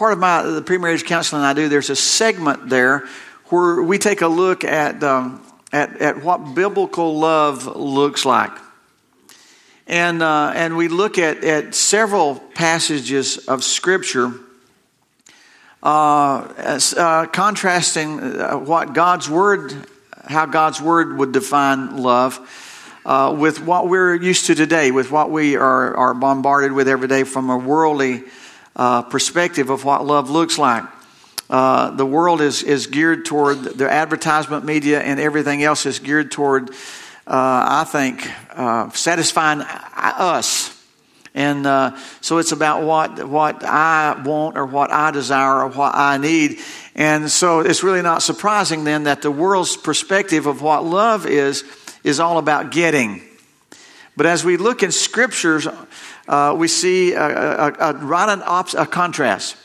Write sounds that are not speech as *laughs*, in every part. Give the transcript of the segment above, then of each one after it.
part of my the pre-marriage counseling I do, there's a segment there where we take a look at um, at, at what biblical love looks like. And, uh, and we look at, at several passages of Scripture uh, uh, contrasting uh, what God's Word, how God's Word would define love. Uh, with what we're used to today, with what we are, are bombarded with every day from a worldly uh, perspective of what love looks like. Uh, the world is, is geared toward the advertisement media and everything else is geared toward, uh, I think, uh, satisfying us. And uh, so it's about what, what I want or what I desire or what I need. And so it's really not surprising then that the world's perspective of what love is, is all about getting. But as we look in scriptures, uh, we see a, a, a, right ops, a contrast.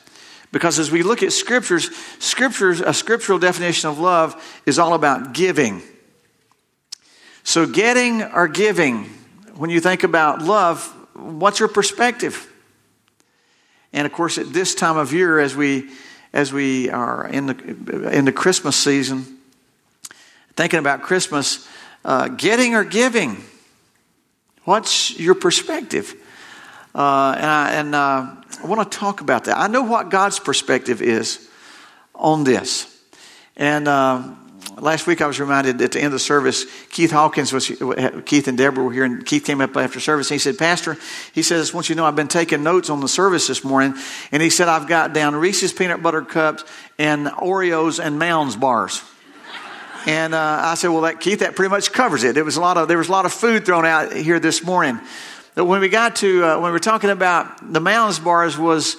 Because as we look at scriptures, scriptures, a scriptural definition of love is all about giving. So, getting or giving, when you think about love, what's your perspective? And of course, at this time of year, as we as we are in the in the Christmas season, thinking about Christmas, uh, getting or giving, what's your perspective? Uh, and I, and uh, I want to talk about that. I know what God's perspective is on this. And uh, last week I was reminded at the end of the service, Keith Hawkins was, Keith and Deborah were here, and Keith came up after service. And he said, Pastor, he says, want you know I've been taking notes on the service this morning. And he said, I've got down Reese's peanut butter cups and Oreos and Mounds bars. And uh, I said, well, that, Keith, that pretty much covers it. There was a lot of, there was a lot of food thrown out here this morning that when we got to, uh, when we are talking about the Mounds bars was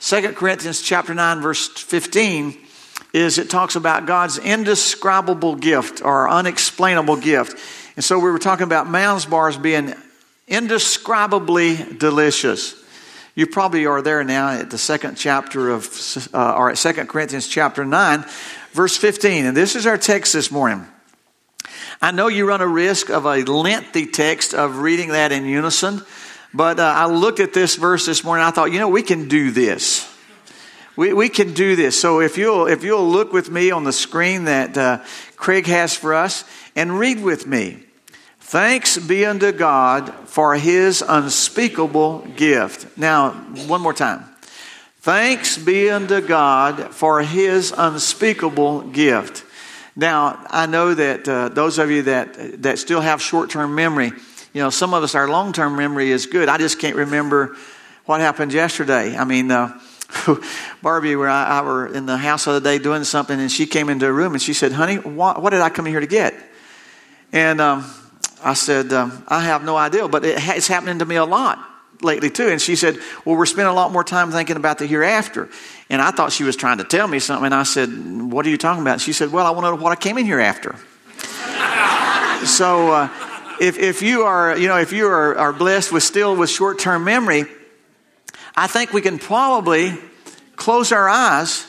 2 Corinthians chapter 9, verse 15, is it talks about God's indescribable gift or unexplainable gift. And so we were talking about Mounds bars being indescribably delicious. You probably are there now at the second chapter of, uh, or at 2 Corinthians chapter 9, verse 15. And this is our text this morning. I know you run a risk of a lengthy text of reading that in unison, but uh, I looked at this verse this morning. I thought, you know, we can do this. We, we can do this. So if you'll, if you'll look with me on the screen that uh, Craig has for us and read with me. Thanks be unto God for his unspeakable gift. Now, one more time. Thanks be unto God for his unspeakable gift. Now, I know that uh, those of you that, that still have short term memory, you know, some of us, our long term memory is good. I just can't remember what happened yesterday. I mean, uh, *laughs* Barbie, where I, I, were in the house the other day doing something, and she came into a room and she said, Honey, what, what did I come here to get? And um, I said, um, I have no idea, but it, it's happening to me a lot lately too. And she said, Well, we're spending a lot more time thinking about the hereafter. And I thought she was trying to tell me something. And I said, What are you talking about? she said, Well, I want to know what I came in here after. *laughs* so uh, if, if you are, you know, if you are, are blessed with still with short term memory, I think we can probably close our eyes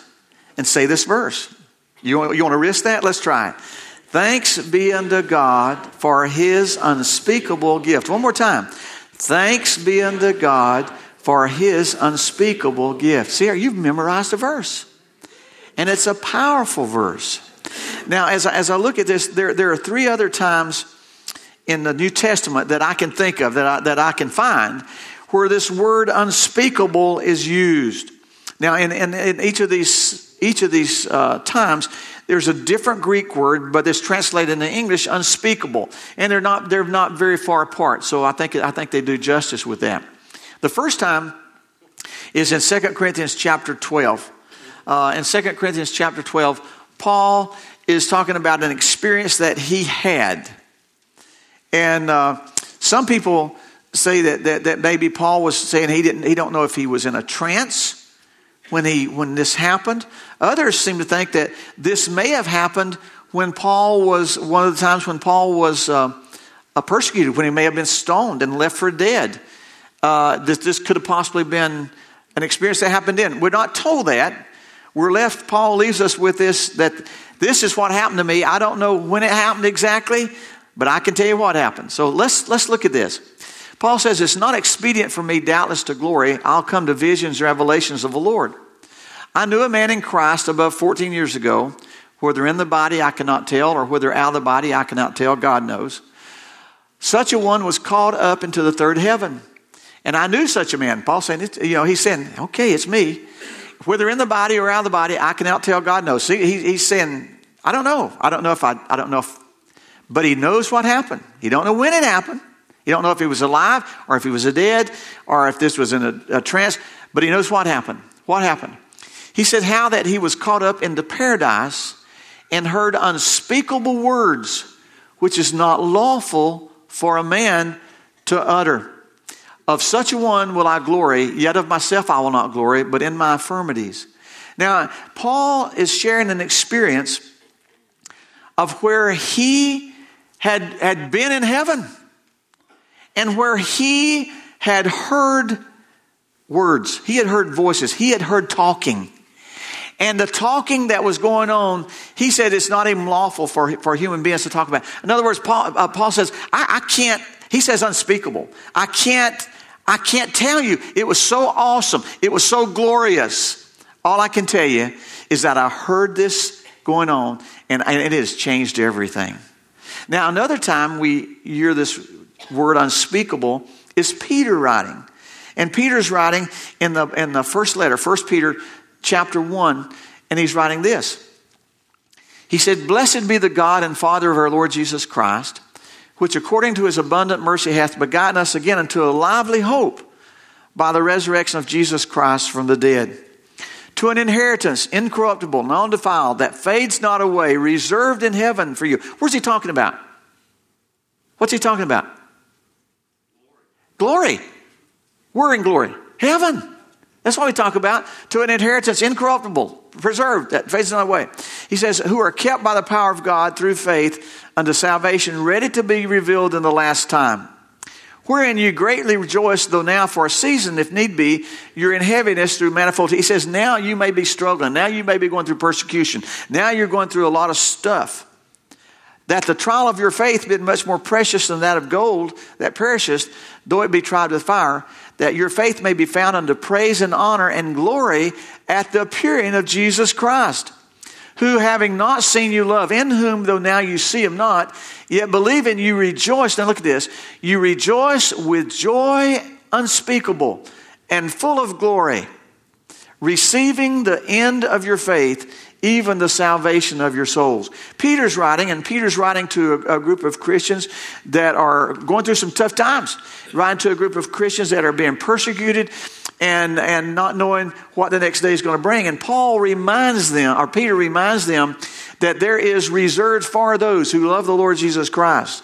and say this verse. You you want to risk that? Let's try it. Thanks be unto God for his unspeakable gift. One more time. Thanks be unto God for his unspeakable gift. See, you've memorized a verse. And it's a powerful verse. Now, as I, as I look at this, there, there are three other times in the New Testament that I can think of, that I, that I can find, where this word unspeakable is used. Now, in, in, in each of these, each of these uh, times, there's a different Greek word, but it's translated into English unspeakable. And they're not, they're not very far apart. So I think, I think they do justice with that. The first time is in 2 Corinthians chapter 12. Uh, in 2 Corinthians chapter 12, Paul is talking about an experience that he had. And uh, some people say that, that, that maybe Paul was saying he didn't he don't know if he was in a trance when, he, when this happened. Others seem to think that this may have happened when Paul was, one of the times when Paul was uh, persecuted, when he may have been stoned and left for dead. Uh, this, this could have possibly been an experience that happened in. We're not told that. We're left, Paul leaves us with this that this is what happened to me. I don't know when it happened exactly, but I can tell you what happened. So let's, let's look at this. Paul says, It's not expedient for me, doubtless, to glory. I'll come to visions, revelations of the Lord. I knew a man in Christ above 14 years ago, whether in the body I cannot tell, or whether out of the body I cannot tell, God knows. Such a one was called up into the third heaven. And I knew such a man. Paul saying, you know, he's saying, okay, it's me. Whether in the body or out of the body, I cannot tell. God knows. See, he, he's saying, I don't know. I don't know if I, I don't know if, but he knows what happened. He don't know when it happened. He don't know if he was alive or if he was dead or if this was in a, a trance, but he knows what happened. What happened? He said how that he was caught up into paradise and heard unspeakable words, which is not lawful for a man to utter. Of such a one will I glory, yet of myself I will not glory, but in my infirmities. Now, Paul is sharing an experience of where he had, had been in heaven and where he had heard words. He had heard voices. He had heard talking. And the talking that was going on, he said it's not even lawful for, for human beings to talk about. In other words, Paul, uh, Paul says, I, I can't, he says unspeakable. I can't, I can't tell you. It was so awesome. It was so glorious. All I can tell you is that I heard this going on and it has changed everything. Now, another time we hear this word unspeakable is Peter writing. And Peter's writing in the, in the first letter, 1 Peter chapter 1, and he's writing this. He said, Blessed be the God and Father of our Lord Jesus Christ, which according to his abundant mercy hath begotten us again unto a lively hope by the resurrection of Jesus Christ from the dead to an inheritance incorruptible, non defiled, that fades not away, reserved in heaven for you. Where's he talking about? What's he talking about? Glory. We're in glory. Heaven. That's what we talk about. To an inheritance incorruptible, preserved, that fades not away. He says, who are kept by the power of God through faith unto salvation, ready to be revealed in the last time wherein you greatly rejoice, though now for a season, if need be, you're in heaviness through manifold. He says, now you may be struggling. Now you may be going through persecution. Now you're going through a lot of stuff. That the trial of your faith been much more precious than that of gold that perisheth, though it be tried with fire, that your faith may be found unto praise and honor and glory at the appearing of Jesus Christ who having not seen you love, in whom though now you see him not, yet believing you rejoice. Now look at this. You rejoice with joy unspeakable and full of glory, receiving the end of your faith, even the salvation of your souls. Peter's writing, and Peter's writing to a, a, group of Christians that are going through some tough times, writing to a group of Christians that are being persecuted and, and not knowing what the next day is going to bring. And Paul reminds them, or Peter reminds them, that there is reserved for those who love the Lord Jesus Christ.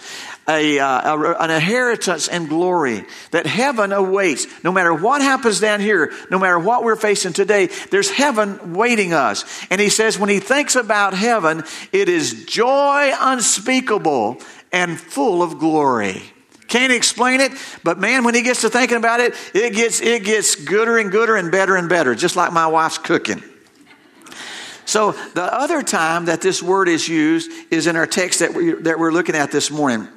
A, uh, a, an inheritance and glory that heaven awaits. No matter what happens down here, no matter what we're facing today, there's heaven waiting us. And he says when he thinks about heaven, it is joy unspeakable and full of glory. Can't explain it, but man, when he gets to thinking about it, it gets, it gets gooder and gooder and better and better, just like my wife's cooking. So the other time that this word is used is in our text that, we, that we're looking at this morning.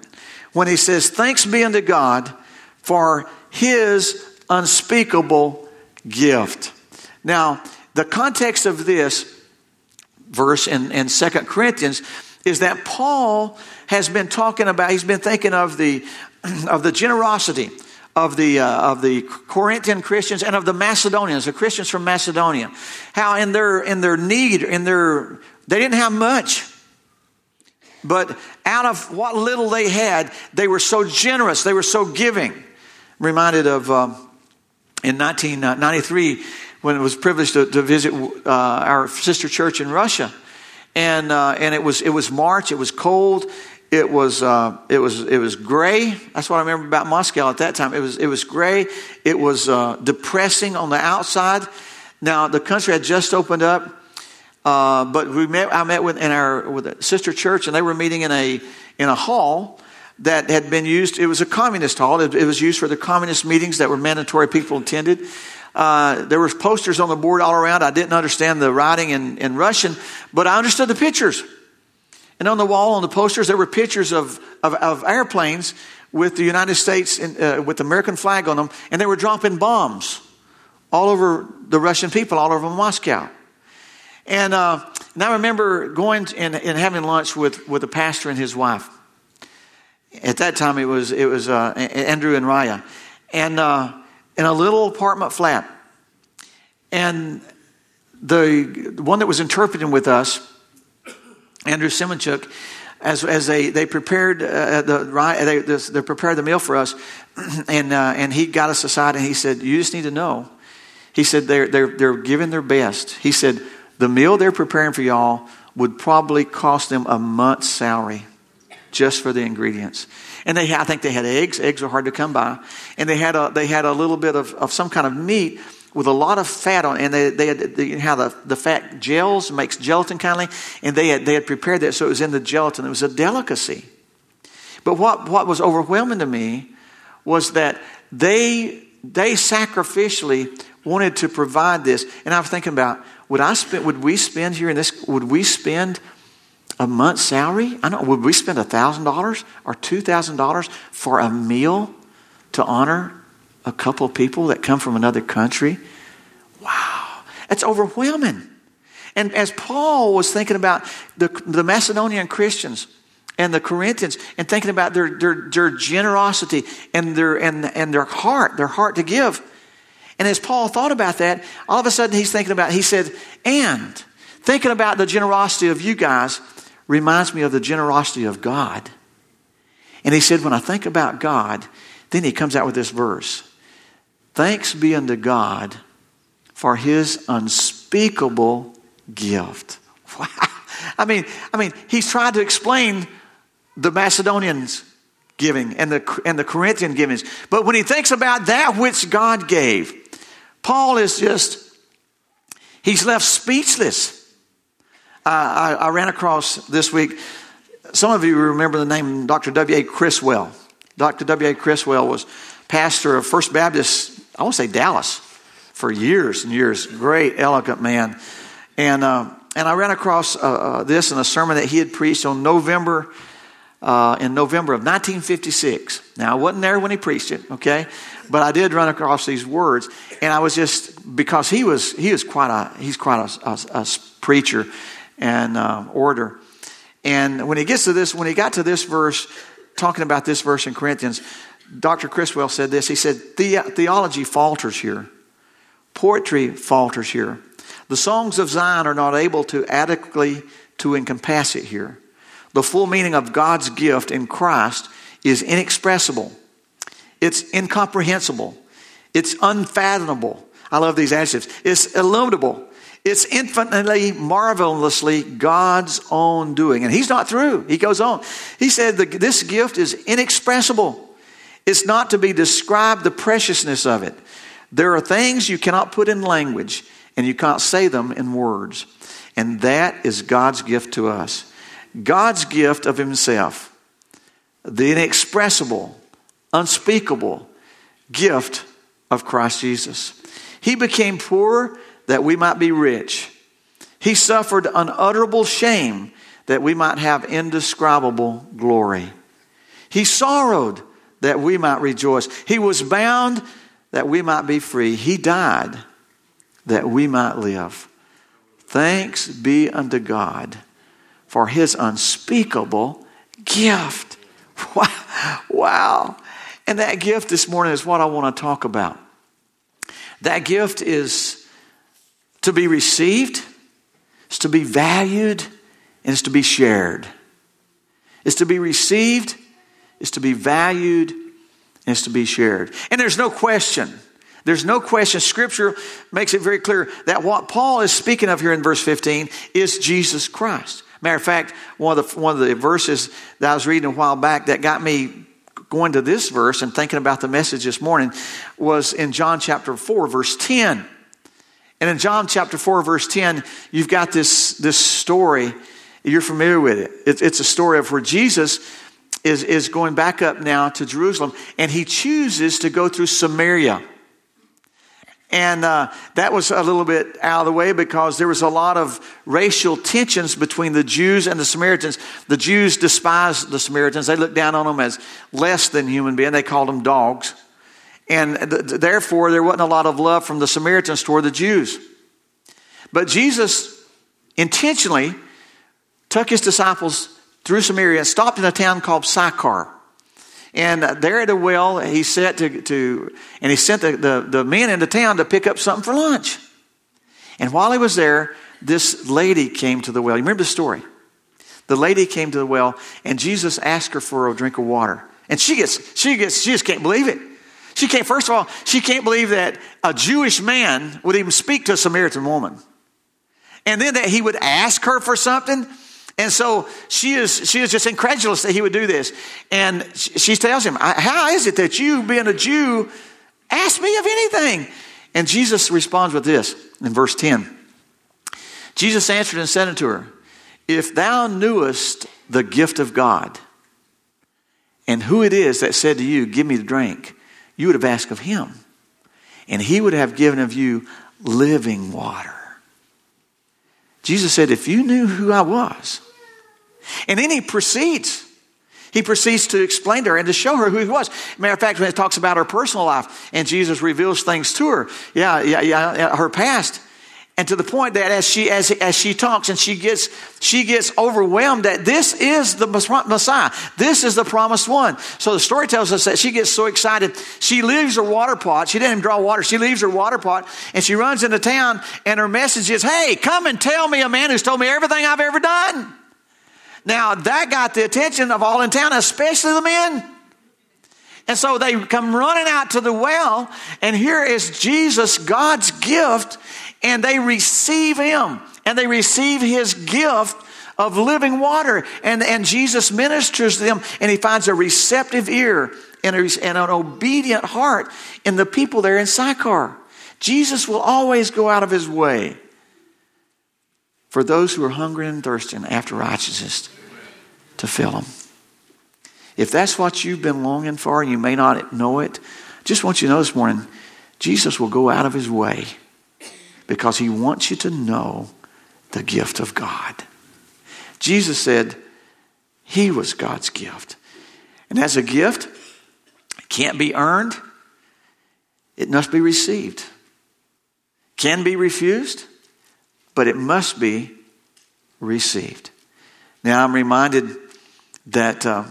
When he says, Thanks be unto God for his unspeakable gift. Now, the context of this verse in, in 2 Corinthians is that Paul has been talking about, he's been thinking of the, *clears throat* of the generosity of the, uh, of the Corinthian Christians and of the Macedonians, the Christians from Macedonia. How in their, in their need, in their, they didn't have much. But out of what little they had, they were so generous, they were so giving. Reminded of um, in 1993 when it was privileged to, to visit uh, our sister church in Russia. And, uh, and it, was, it was March, it was cold, it was, uh, it was, it was gray. That's what I remember about Moscow at that time. It was, it was gray. It was uh, depressing on the outside. Now the country had just opened up, uh, but we met. I met with in our with a sister church, and they were meeting in a in a hall that had been used. It was a communist hall. It, it was used for the communist meetings that were mandatory. People attended. Uh, there was posters on the board all around. I didn't understand the writing in, in Russian, but I understood the pictures. And on the wall, on the posters, there were pictures of, of, of airplanes with the United States, in, uh, with the American flag on them, and they were dropping bombs all over the Russian people, all over Moscow. And, uh, and I remember going and, and having lunch with, with a pastor and his wife. At that time, it was, it was uh, Andrew and Raya. And uh, in a little apartment flat. And the one that was interpreting with us, Andrew Simonchuk, as, as they, they prepared uh, the they, they prepared the meal for us, *clears throat* and uh, and he got us aside and he said, "You just need to know." He said they're they're they're giving their best. He said the meal they're preparing for y'all would probably cost them a month's salary just for the ingredients. And they, I think they had eggs. Eggs are hard to come by. And they had a, they had a little bit of, of some kind of meat with a lot of fat on it. And they, they had, they, how the, the fat gels, makes gelatin kindly. And they had, they had prepared that so it was in the gelatin. It was a delicacy. But what, what was overwhelming to me was that they, they sacrificially wanted to provide this. And I was thinking about, would I spend, would we spend here in this, would we spend a month's salary? I know, would we spend $1,000 or $2,000 for a meal to honor a couple of people that come from another country? Wow, that's overwhelming. And as Paul was thinking about the, the Macedonian Christians and the Corinthians and thinking about their, their, their generosity and their, and, and their heart, their heart to give. And as Paul thought about that, all of a sudden he's thinking about, he said, and thinking about the generosity of you guys, reminds me of the generosity of God. And he said, when I think about God, then he comes out with this verse Thanks be unto God for his unspeakable gift. *laughs* Wow. I mean, I mean, he's trying to explain the Macedonians giving and the, and the Corinthian givings. But when he thinks about that which God gave, Paul is just, he's left speechless. I, I, ran across this week, some of you remember the name Dr. W.A. Criswell. Dr. W.A. Criswell was pastor of First Baptist, I want to say Dallas, for years and years. Great, elegant man. And, uh, and I ran across uh, uh, this in a sermon that he had preached on November, uh, in November of 1956. Now, I wasn't there when he preached it, okay? But I did run across these words, and I was just because he was he is quite a he's quite a, a, a preacher, and uh, order. And when he gets to this, when he got to this verse, talking about this verse in Corinthians, Dr. Criswell said this. He said, the- theology falters here. Poetry falters here. The songs of Zion are not able to adequately to encompass it here. The full meaning of God's gift in Christ is inexpressible. It's incomprehensible. It's unfathomable. I love these adjectives. It's illimitable. It's infinitely, marvelously God's own doing. And he's not through. He goes on. He said, This gift is inexpressible. It's not to be described, the preciousness of it. There are things you cannot put in language, and you can't say them in words. And that is God's gift to us. God's gift of Himself, the inexpressible, unspeakable gift of Christ Jesus. He became poor that we might be rich. He suffered unutterable shame that we might have indescribable glory. He sorrowed that we might rejoice. He was bound that we might be free. He died that we might live. Thanks be unto God for his unspeakable gift. *laughs* Wow. wow. And that gift this morning is what I want to talk about. That gift is to be received, it's to be valued, and it's to be shared. It's to be received, it's to be valued, and it's to be shared. And there's no question. There's no question. Scripture makes it very clear that what Paul is speaking of here in verse 15 is Jesus Christ. Matter of fact, one of the, one of the verses that I was reading a while back that got me going to this verse and thinking about the message this morning was in John chapter 4, verse 10. And in John chapter 4, verse 10, you've got this, this story. You're familiar with it. it. It's a story of where Jesus is, is going back up now to Jerusalem, and he chooses to go through Samaria. And uh, that was a little bit out of the way because there was a lot of racial tensions between the Jews and the Samaritans. The Jews despised the Samaritans. They looked down on them as less than human beings. They called them dogs. And th- therefore, there wasn't a lot of love from the Samaritans toward the Jews. But Jesus intentionally took his disciples through Samaria and stopped in a town called Sychar. And there at a well, he sat to, to and he sent the, the, the men into town to pick up something for lunch. And while he was there, this lady came to the well. You remember the story? The lady came to the well, and Jesus asked her for a drink of water. And she gets, she gets, she just can't believe it. She can't, first of all, she can't believe that a Jewish man would even speak to a Samaritan woman. And then that he would ask her for something. And so she is, she is just incredulous that he would do this. And she tells him, How is it that you, being a Jew, ask me of anything? And Jesus responds with this in verse 10. Jesus answered and said unto her, If thou knewest the gift of God, and who it is that said to you, Give me the drink, you would have asked of him, and he would have given of you living water. Jesus said, If you knew who I was, and then he proceeds. He proceeds to explain to her and to show her who he was. Matter of fact, when it talks about her personal life and Jesus reveals things to her, yeah, yeah, yeah, her past, and to the point that as she as, as she talks and she gets she gets overwhelmed that this is the Messiah. This is the promised one. So the story tells us that she gets so excited, she leaves her water pot. She didn't even draw water. She leaves her water pot and she runs into town and her message is, "Hey, come and tell me a man who's told me everything I've ever done." Now that got the attention of all in town, especially the men. And so they come running out to the well, and here is Jesus, God's gift, and they receive him and they receive his gift of living water. And, and Jesus ministers to them and he finds a receptive ear and, a, and an obedient heart in the people there in Sychar. Jesus will always go out of his way for those who are hungry and thirsting after righteousness to fill them. If that's what you've been longing for and you may not know it, just want you to know this morning, Jesus will go out of his way because he wants you to know the gift of God. Jesus said he was God's gift. And as a gift, it can't be earned, it must be received. Can be refused, but it must be received. Now I'm reminded that uh,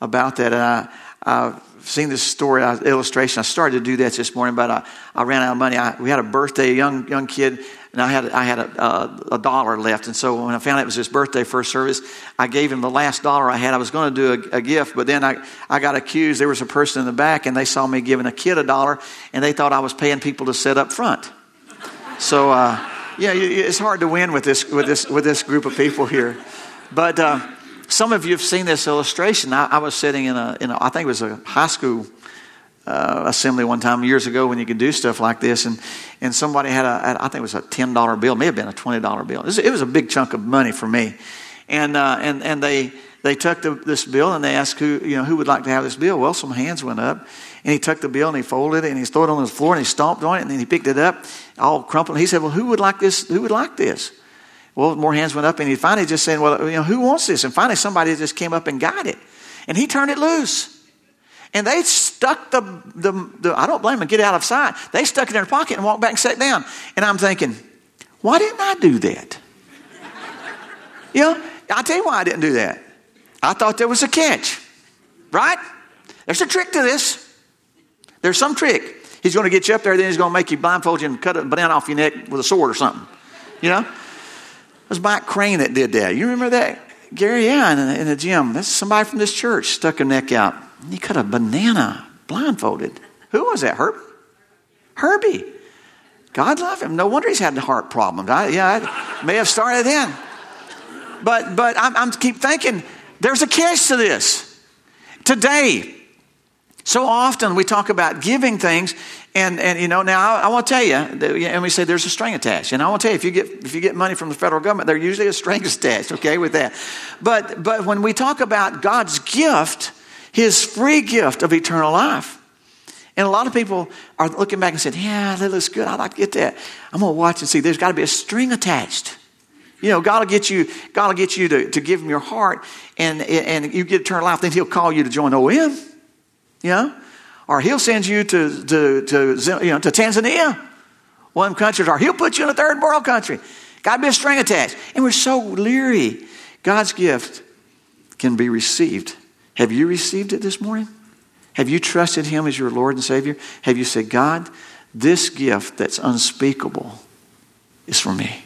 about that. Uh, I've seen this story uh, illustration. I started to do that this morning, but I, I ran out of money. I, we had a birthday, a young young kid, and I had I had a, a, dollar left. And so when I found out it was his birthday first service, I gave him the last dollar I had. I was going to do a, a, gift, but then I, I got accused. There was a person in the back, and they saw me giving a kid a dollar, and they thought I was paying people to sit up front. So uh, yeah, it's hard to win with this with this with this group of people here, but. Uh, some of you have seen this illustration. I, I was sitting in a, in a, I think it was a high school uh, assembly one time years ago when you could do stuff like this, and, and somebody had a, I think it was a $10 bill, may have been a $20 bill. It was, it was a big chunk of money for me. And, uh, and, and they, they took the, this bill and they asked who, you know, who would like to have this bill. Well, some hands went up, and he took the bill and he folded it and he threw it on the floor and he stomped on it and then he picked it up, all crumpled. He said, "Well, who would like this? Who would like this?" Well, more hands went up, and he finally just said, Well, you know, who wants this? And finally, somebody just came up and got it. And he turned it loose. And they stuck the, the, the I don't blame them, get out of sight. They stuck it in their pocket and walked back and sat down. And I'm thinking, why didn't I do that? *laughs* you know, I'll tell you why I didn't do that. I thought there was a catch, right? There's a trick to this. There's some trick. He's going to get you up there, then he's going to make you blindfold you and cut a banana off your neck with a sword or something. You know? It was Mike Crane that did that. You remember that? Gary, yeah, in the, in the gym. That's somebody from this church stuck a neck out. He cut a banana blindfolded. Who was that? Herbie? Herbie. God love him. No wonder he's had heart problems. I, yeah, I may have started then. But but I'm, I'm keep thinking there's a catch to this. Today, so often we talk about giving things, and, and you know, now I, I want to tell you, and we say there's a string attached. And I want to tell you, if you get if you get money from the federal government, there's usually a string *laughs* attached. Okay, with that. But but when we talk about God's gift, His free gift of eternal life, and a lot of people are looking back and said, "Yeah, that looks good. I'd like to get that." I'm going to watch and see. There's got to be a string attached. You know, God will get you. God will get you to, to give Him your heart, and and you get eternal life. Then He'll call you to join OM. You know? Or he'll send you to, to, to, you know, to Tanzania, one country, or he'll put you in a third world country. Got to be a string attached. And we're so leery. God's gift can be received. Have you received it this morning? Have you trusted Him as your Lord and Savior? Have you said, God, this gift that's unspeakable is for me?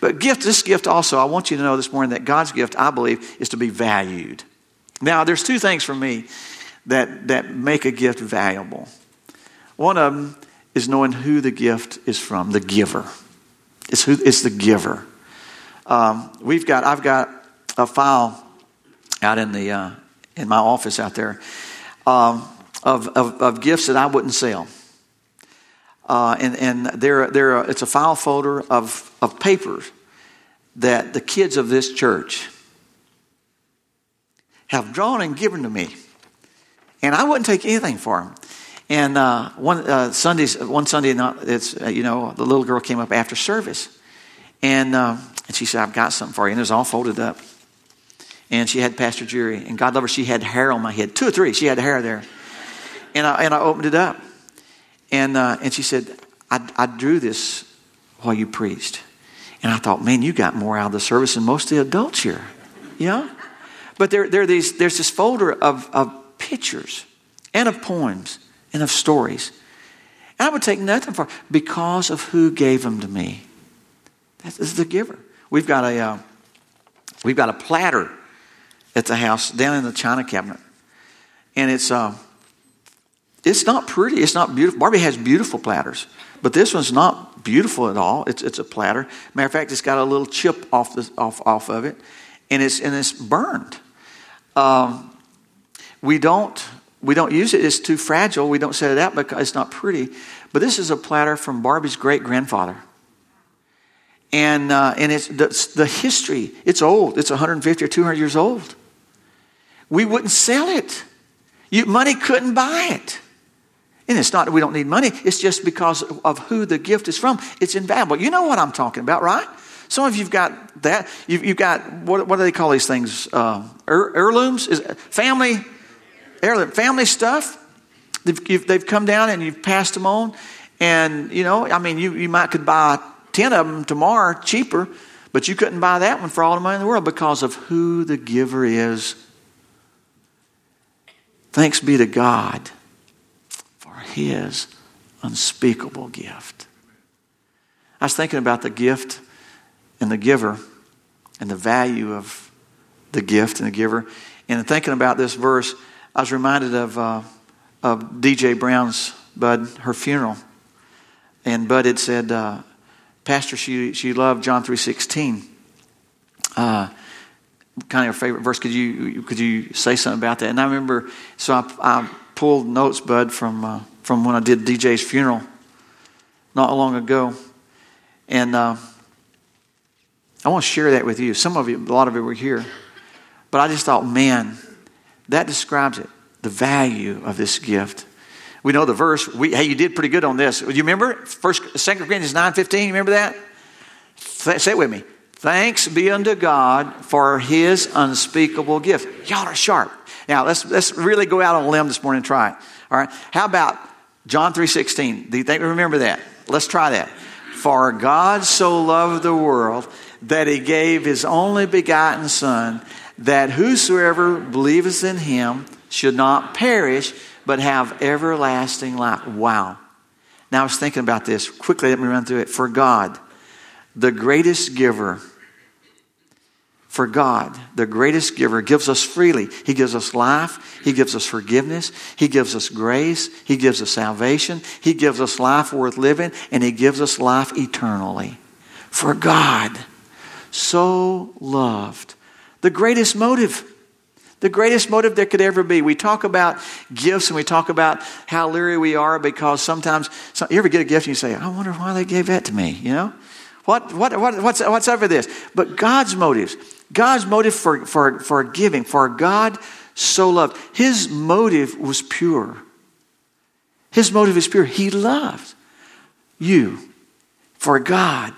But gift, this gift also, I want you to know this morning that God's gift, I believe, is to be valued. Now, there's two things for me that, that make a gift valuable. One of them is knowing who the gift is from, the giver. It's, who, it's the giver. Um, we've got, I've got a file out in, the, uh, in my office out there um, of, of, of, gifts that I wouldn't sell. Uh, and and there, there, it's a file folder of, of papers that the kids of this church have drawn and given to me. And I wouldn't take anything for him. And uh, one uh, Sundays, one Sunday, it's uh, you know the little girl came up after service, and uh, and she said, "I've got something for you." And it was all folded up. And she had Pastor Jerry, and God love her, she had hair on my head, two or three. She had hair there, and I and I opened it up, and uh, and she said, I, "I drew this while you preached," and I thought, "Man, you got more out of the service than most of the adults here." Yeah, but there there these there's this folder of of pictures and of poems and of stories. And I would take nothing for because of who gave them to me. That is the giver. We've got a uh, we've got a platter at the house down in the china cabinet, and it's uh, it's not pretty. It's not beautiful. Barbie has beautiful platters, but this one's not beautiful at all. It's it's a platter. Matter of fact, it's got a little chip off the off off of it, and it's and it's burned. Um, we don't we don't use it. It's too fragile. We don't set it out because it's not pretty. But this is a platter from Barbie's great grandfather. And, uh, and it's the, the history, it's old. It's 150 or 200 years old. We wouldn't sell it. You, money couldn't buy it. And it's not that we don't need money, it's just because of who the gift is from. It's invaluable. You know what I'm talking about, right? Some of you've got that. You've, you've got, what, what do they call these things? Uh, heirlooms? Is family heirloom, family stuff. They've, they've come down and you've passed them on. And, you know, I mean, you, you might could buy 10 of them tomorrow cheaper, but you couldn't buy that one for all the money in the world because of who the giver is. Thanks be to God for his unspeakable gift. I was thinking about the gift and the giver and the value of the gift and the giver. And thinking about this verse, I was reminded of, uh, of DJ Brown's Bud, her funeral. And Bud had said, uh, Pastor, she, she loved John 3.16. Uh, kind of her favorite verse. Could you, could you say something about that? And I remember, so I, I pulled notes, Bud, from, uh, from when I did DJ's funeral not long ago. And uh, I want to share that with you. Some of you, a lot of you were here. But I just thought, man, that describes it, the value of this gift. We know the verse. We, hey, you did pretty good on this. You remember? First, Second Corinthians nine fifteen. you remember that? Say it with me. Thanks be unto God for his unspeakable gift. Y'all are sharp. Now let's let's really go out on a limb this morning and try it. All right. How about John 3:16? Do you think we remember that? Let's try that. For God so loved the world that he gave his only begotten son that whosoever believeth in him should not perish, but have everlasting life. Wow. Now I was thinking about this. Quickly, let me run through it. For God, the greatest giver, for God, the greatest giver, gives us freely. He gives us life. He gives us forgiveness. He gives us grace. He gives us salvation. He gives us life worth living. And He gives us life eternally. For God so loved the greatest motive. The greatest motive there could ever be. We talk about gifts and we talk about how leery we are because sometimes you ever get a gift and you say, I wonder why they gave that to me, you know? What, what, what, what's, what's with this? But God's motives, God's motive for, for, for giving, for God so loved, his motive was pure. His motive is pure. He loved you for God,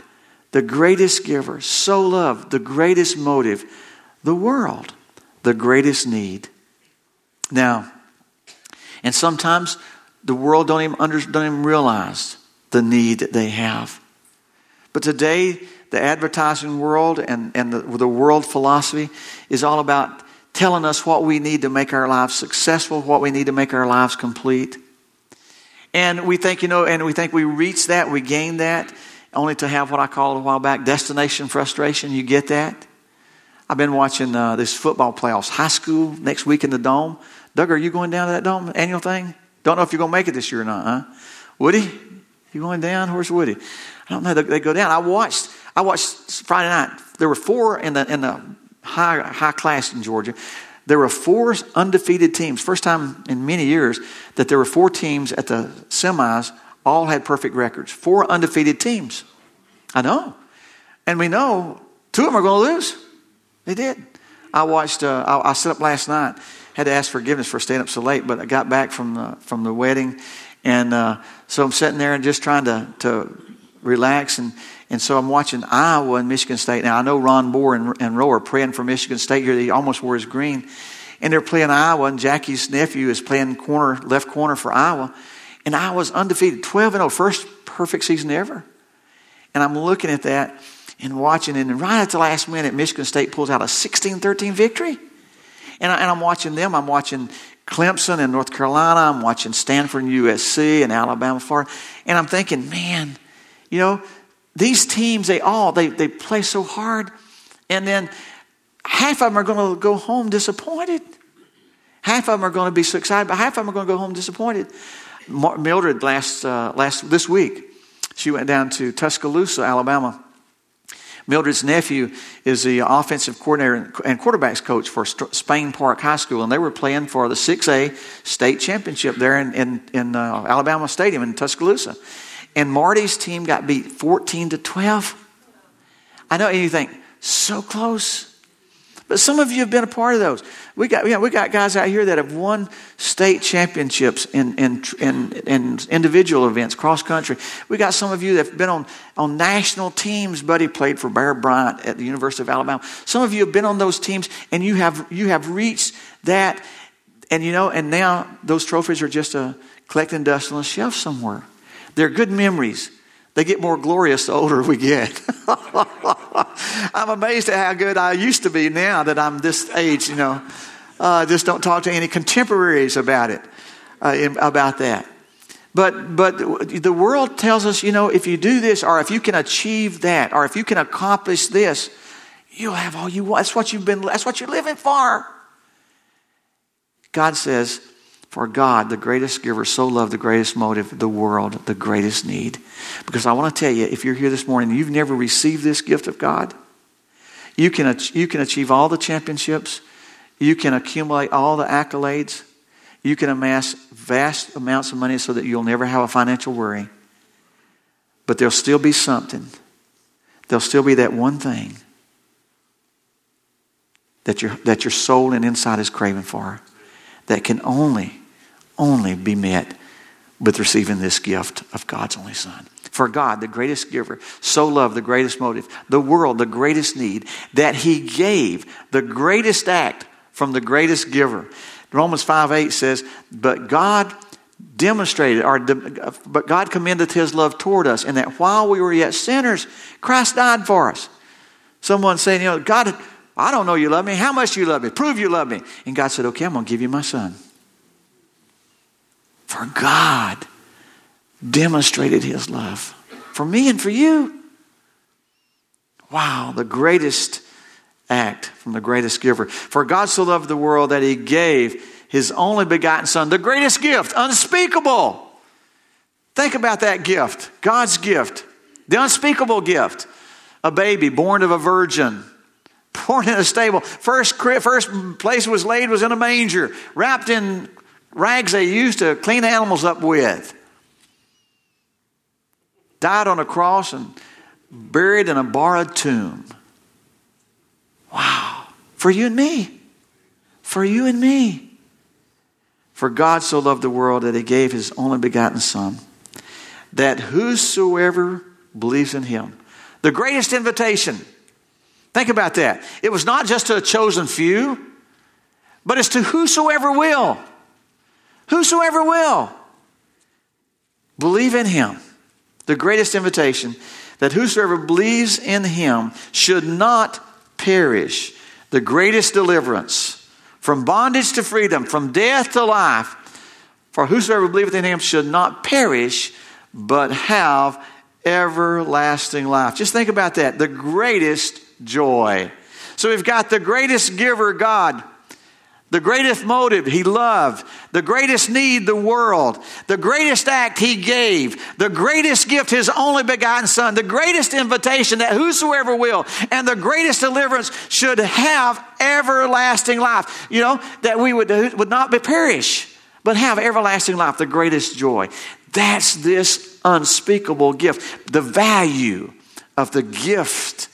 the greatest giver, so loved, the greatest motive the world, the greatest need. Now, and sometimes the world don't even, under, don't even realize the need that they have. But today, the advertising world and, and the, the world philosophy is all about telling us what we need to make our lives successful, what we need to make our lives complete. And we think, you know, and we think we reach that, we gain that, only to have what I called a while back destination frustration. You get that? I've been watching uh, this football playoffs, high school next week in the dome. Doug, are you going down to that dome annual thing? Don't know if you're going to make it this year or not, huh? Woody, you going down? Where's Woody? I don't know. They, they go down. I watched. I watched Friday night. There were four in the in the high high class in Georgia. There were four undefeated teams. First time in many years that there were four teams at the semis. All had perfect records. Four undefeated teams. I know, and we know two of them are going to lose. They did. I watched. Uh, I, I up last night. Had to ask forgiveness for staying up so late, but I got back from the from the wedding, and uh, so I'm sitting there and just trying to to relax and. And so I'm watching Iowa and Michigan State. Now, I know Ron Moore and, and Roe are praying for Michigan State here. He almost wore his green. And they're playing Iowa, and Jackie's nephew is playing corner, left corner for Iowa. And Iowa's undefeated, 12 0, first perfect season ever. And I'm looking at that, and watching. And right at the last minute, Michigan State pulls out a 16 13 victory. And, I, am watching them. I'm watching Clemson and North Carolina. I'm watching Stanford and USC and Alabama, Florida. And I'm thinking, man, you know, these teams, they all, they, they play so hard. And then half of them are going to go home disappointed. Half of them are going to be so excited, but half of them are going to go home disappointed. Mildred last, uh, last this week, she went down to Tuscaloosa, Alabama, Mildred's nephew is the offensive coordinator and quarterbacks coach for Spain Park High School, and they were playing for the 6A state championship there in, in, in uh, Alabama Stadium in Tuscaloosa. And Marty's team got beat 14 to 12. I know, you think, so close. But some of you have been a part of those. We got, you know, we got guys out here that have won state championships in, in, in, in individual events, cross country. We got some of you that have been on, on national teams. Buddy played for Bear Bryant at the University of Alabama. Some of you have been on those teams and you have, you have reached that. And you know, and now those trophies are just a collecting dust on a shelf somewhere. They're good memories. They get more glorious the older we get. *laughs* I'm amazed at how good I used to be now that I'm this age, you know. Uh, just don't talk to any contemporaries about it, uh, about that. But, but the world tells us, you know, if you do this, or if you can achieve that, or if you can accomplish this, you'll have all you want. That's what you've been, that's what you're living for. God says, for God, the greatest giver, so loved the greatest motive, the world, the greatest need. Because I want to tell you, if you're here this morning you've never received this gift of God, you can, you can achieve all the championships, you can accumulate all the accolades, you can amass vast amounts of money so that you'll never have a financial worry. But there'll still be something. There'll still be that one thing that your, that your soul and inside is craving for that can only, only be met with receiving this gift of God's only Son. For God, the greatest giver, so loved the greatest motive, the world, the greatest need, that He gave the greatest act from the greatest giver. Romans 5 8 says, But God demonstrated, or but God commended His love toward us, and that while we were yet sinners, Christ died for us. Someone saying, you know, God I don't know you love me. How much you love me? Prove you love me. And God said, Okay, I'm going to give you my son. For God demonstrated his love for me and for you. Wow, the greatest act from the greatest giver. For God so loved the world that he gave his only begotten son, the greatest gift, unspeakable. Think about that gift, God's gift, the unspeakable gift. A baby born of a virgin born in a stable. First, first place was laid was in a manger, wrapped in rags they used to clean animals up with. Died on a cross and buried in a borrowed tomb. Wow. For you and me. For you and me. For God so loved the world that he gave his only begotten Son, that whosoever believes in him, the greatest invitation Think about that. It was not just to a chosen few, but it's to whosoever will. Whosoever will. Believe in him. The greatest invitation that whosoever believes in him should not perish. The greatest deliverance from bondage to freedom, from death to life. For whosoever believeth in him should not perish, but have everlasting life. Just think about that. The greatest joy. So we've got the greatest giver, God. The greatest motive he loved, the greatest need the world, the greatest act he gave, the greatest gift his only begotten son, the greatest invitation that whosoever will, and the greatest deliverance should have everlasting life. You know, that we would, would not be perish, but have everlasting life, the greatest joy. That's this unspeakable gift, the value of the gift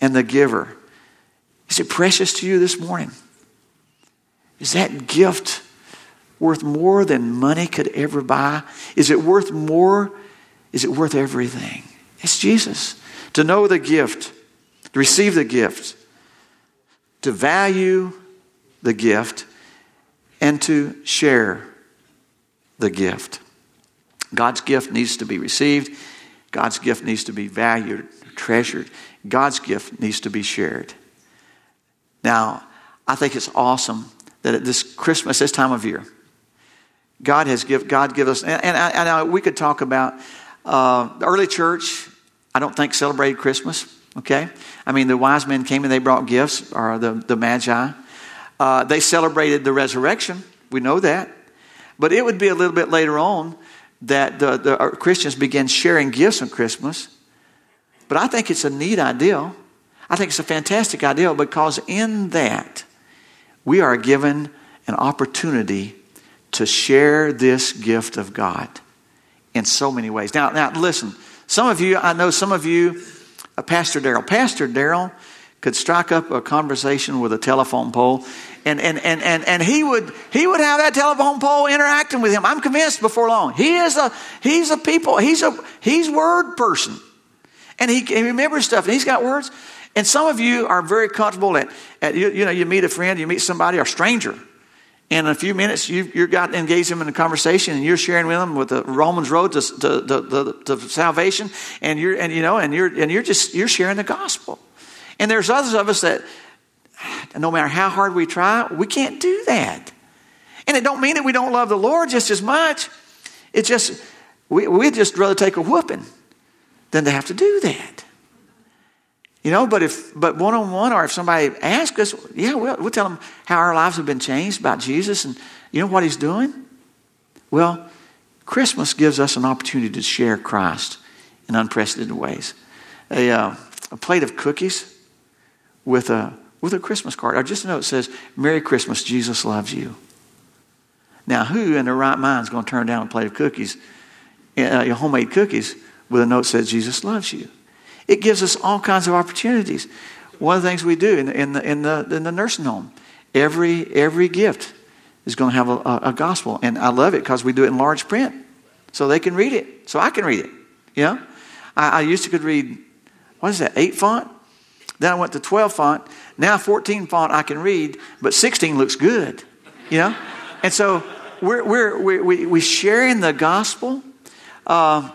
and the giver. Is it precious to you this morning? Is that gift worth more than money could ever buy? Is it worth more? Is it worth everything? It's Jesus. To know the gift, to receive the gift, to value the gift, and to share the gift. God's gift needs to be received. God's gift needs to be valued, treasured. God's gift needs to be shared. Now, I think it's awesome that at this Christmas, this time of year, God has give God give us, and, and, and I, we could talk about uh, the early church. I don't think celebrated Christmas. Okay, I mean the wise men came and they brought gifts, or the the magi. Uh, they celebrated the resurrection. We know that, but it would be a little bit later on that the, the Christians began sharing gifts on Christmas. But I think it's a neat idea. I think it's a fantastic idea because in that we are given an opportunity to share this gift of God in so many ways. Now, now listen, some of you, I know some of you, uh, Pastor Daryl, Pastor Daryl could strike up a conversation with a telephone pole and, and, and, and, and he would he would have that telephone pole interacting with him. I'm convinced before long. He is a he's a people, he's a he's word person. And he, he remembers stuff and he's got words. And some of you are very comfortable at, at you, you know, you meet a friend, you meet somebody, or a stranger. And in a few minutes, you've, you've got to engage them in a conversation, and you're sharing with them with the Romans road to, to, to, to, salvation, and you're and you know, and you're and you're just you're sharing the gospel. And there's others of us that, no matter how hard we try, we can't do that. And it don't mean that we don't love the Lord just as much. It's just we we'd just rather take a whooping than to have to do that. You know, but if but one on one, or if somebody asks us, yeah, we'll, we'll tell them how our lives have been changed about Jesus and you know what He's doing. Well, Christmas gives us an opportunity to share Christ in unprecedented ways. A, uh, a plate of cookies with a with a Christmas card, or just a note that says, "Merry Christmas, Jesus loves you." Now, who in their right mind is going to turn down a plate of cookies, uh, homemade cookies, with a note that says, "Jesus loves you"? It gives us all kinds of opportunities. One of the things we do in, in, the, in, the, in the nursing home, every, every gift is going to have a, a gospel. And I love it because we do it in large print so they can read it, so I can read it. Know? I, I used to could read, what is that, 8 font? Then I went to 12 font. Now 14 font I can read, but 16 looks good. You know? And so we're, we're, we're, we, we sharing the gospel. Uh,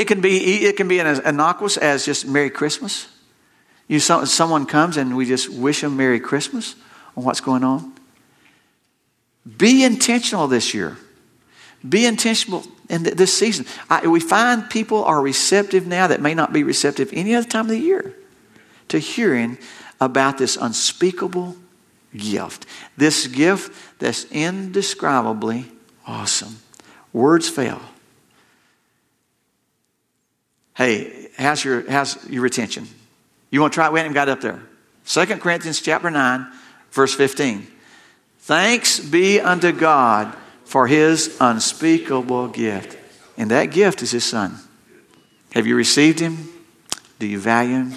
it can be it can be as innocuous as just Merry Christmas. You someone comes and we just wish them Merry Christmas on what's going on. Be intentional this year. Be intentional in this season. I, we find people are receptive now that may not be receptive any other time of the year to hearing about this unspeakable gift. This gift that's indescribably awesome. Words fail. Hey, how's your, how's your retention? You want to try it? We haven't got up there. 2 Corinthians chapter 9, verse 15. Thanks be unto God for his unspeakable gift. And that gift is his son. Have you received him? Do you value him?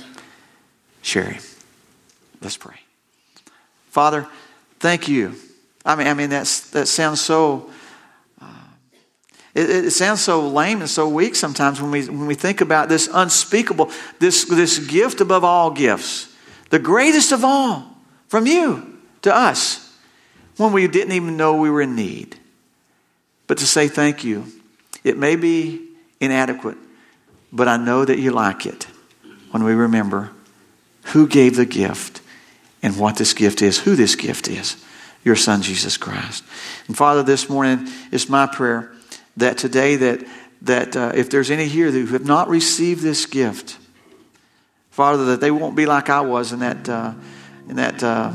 Share him. Let's pray. Father, thank you. I mean, I mean that's, that sounds so it, it, sounds so lame and so weak sometimes when we, when we think about this unspeakable, this, this gift above all gifts, the greatest of all from you to us when we didn't even know we were in need. But to say thank you, it may be inadequate, But I know that you like it when we remember who gave the gift and what this gift is, who this gift is your son Jesus Christ. And Father, this morning it's my prayer that today that that uh, if there's any here who have not received this gift, Father, that they won't be like I was in that uh, in that uh,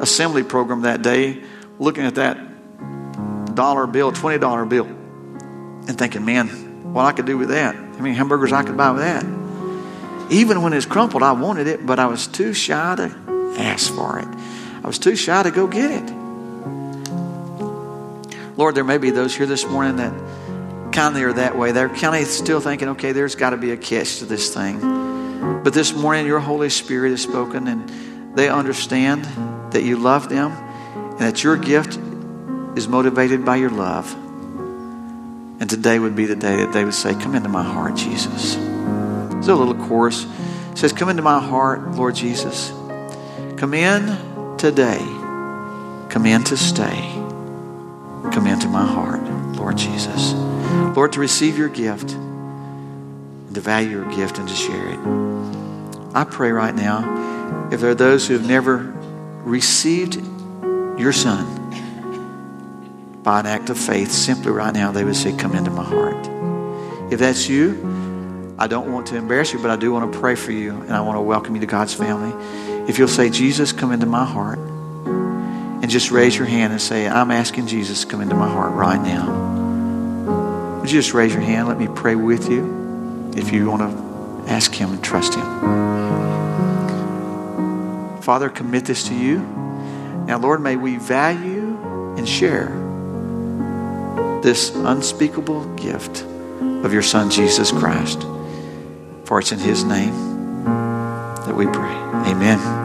assembly program that day, looking at that dollar bill, twenty dollar bill, and thinking, man, what I could do with that? How many hamburgers I could buy with that? Even when it's crumpled, I wanted it, but I was too shy to ask for it. I was too shy to go get it. Lord, there may be those here this morning that kind of are that way. They're kind of still thinking, okay, there's got to be a catch to this thing. But this morning, your Holy Spirit has spoken, and they understand that you love them and that your gift is motivated by your love. And today would be the day that they would say, Come into my heart, Jesus. There's a little chorus. It says, Come into my heart, Lord Jesus. Come in today. Come in to stay. Come into my heart, Lord Jesus. Lord, to receive your gift and to value your gift and to share it. I pray right now, if there are those who have never received your Son by an act of faith, simply right now they would say, Come into my heart. If that's you, I don't want to embarrass you, but I do want to pray for you and I want to welcome you to God's family. If you'll say, Jesus, come into my heart, and just raise your hand and say, I'm asking Jesus to come into my heart right now. Would you just raise your hand? Let me pray with you if you want to ask Him and trust Him. Father, commit this to you. Now, Lord, may we value and share this unspeakable gift of your Son, Jesus Christ. For it's in His name that we pray. Amen.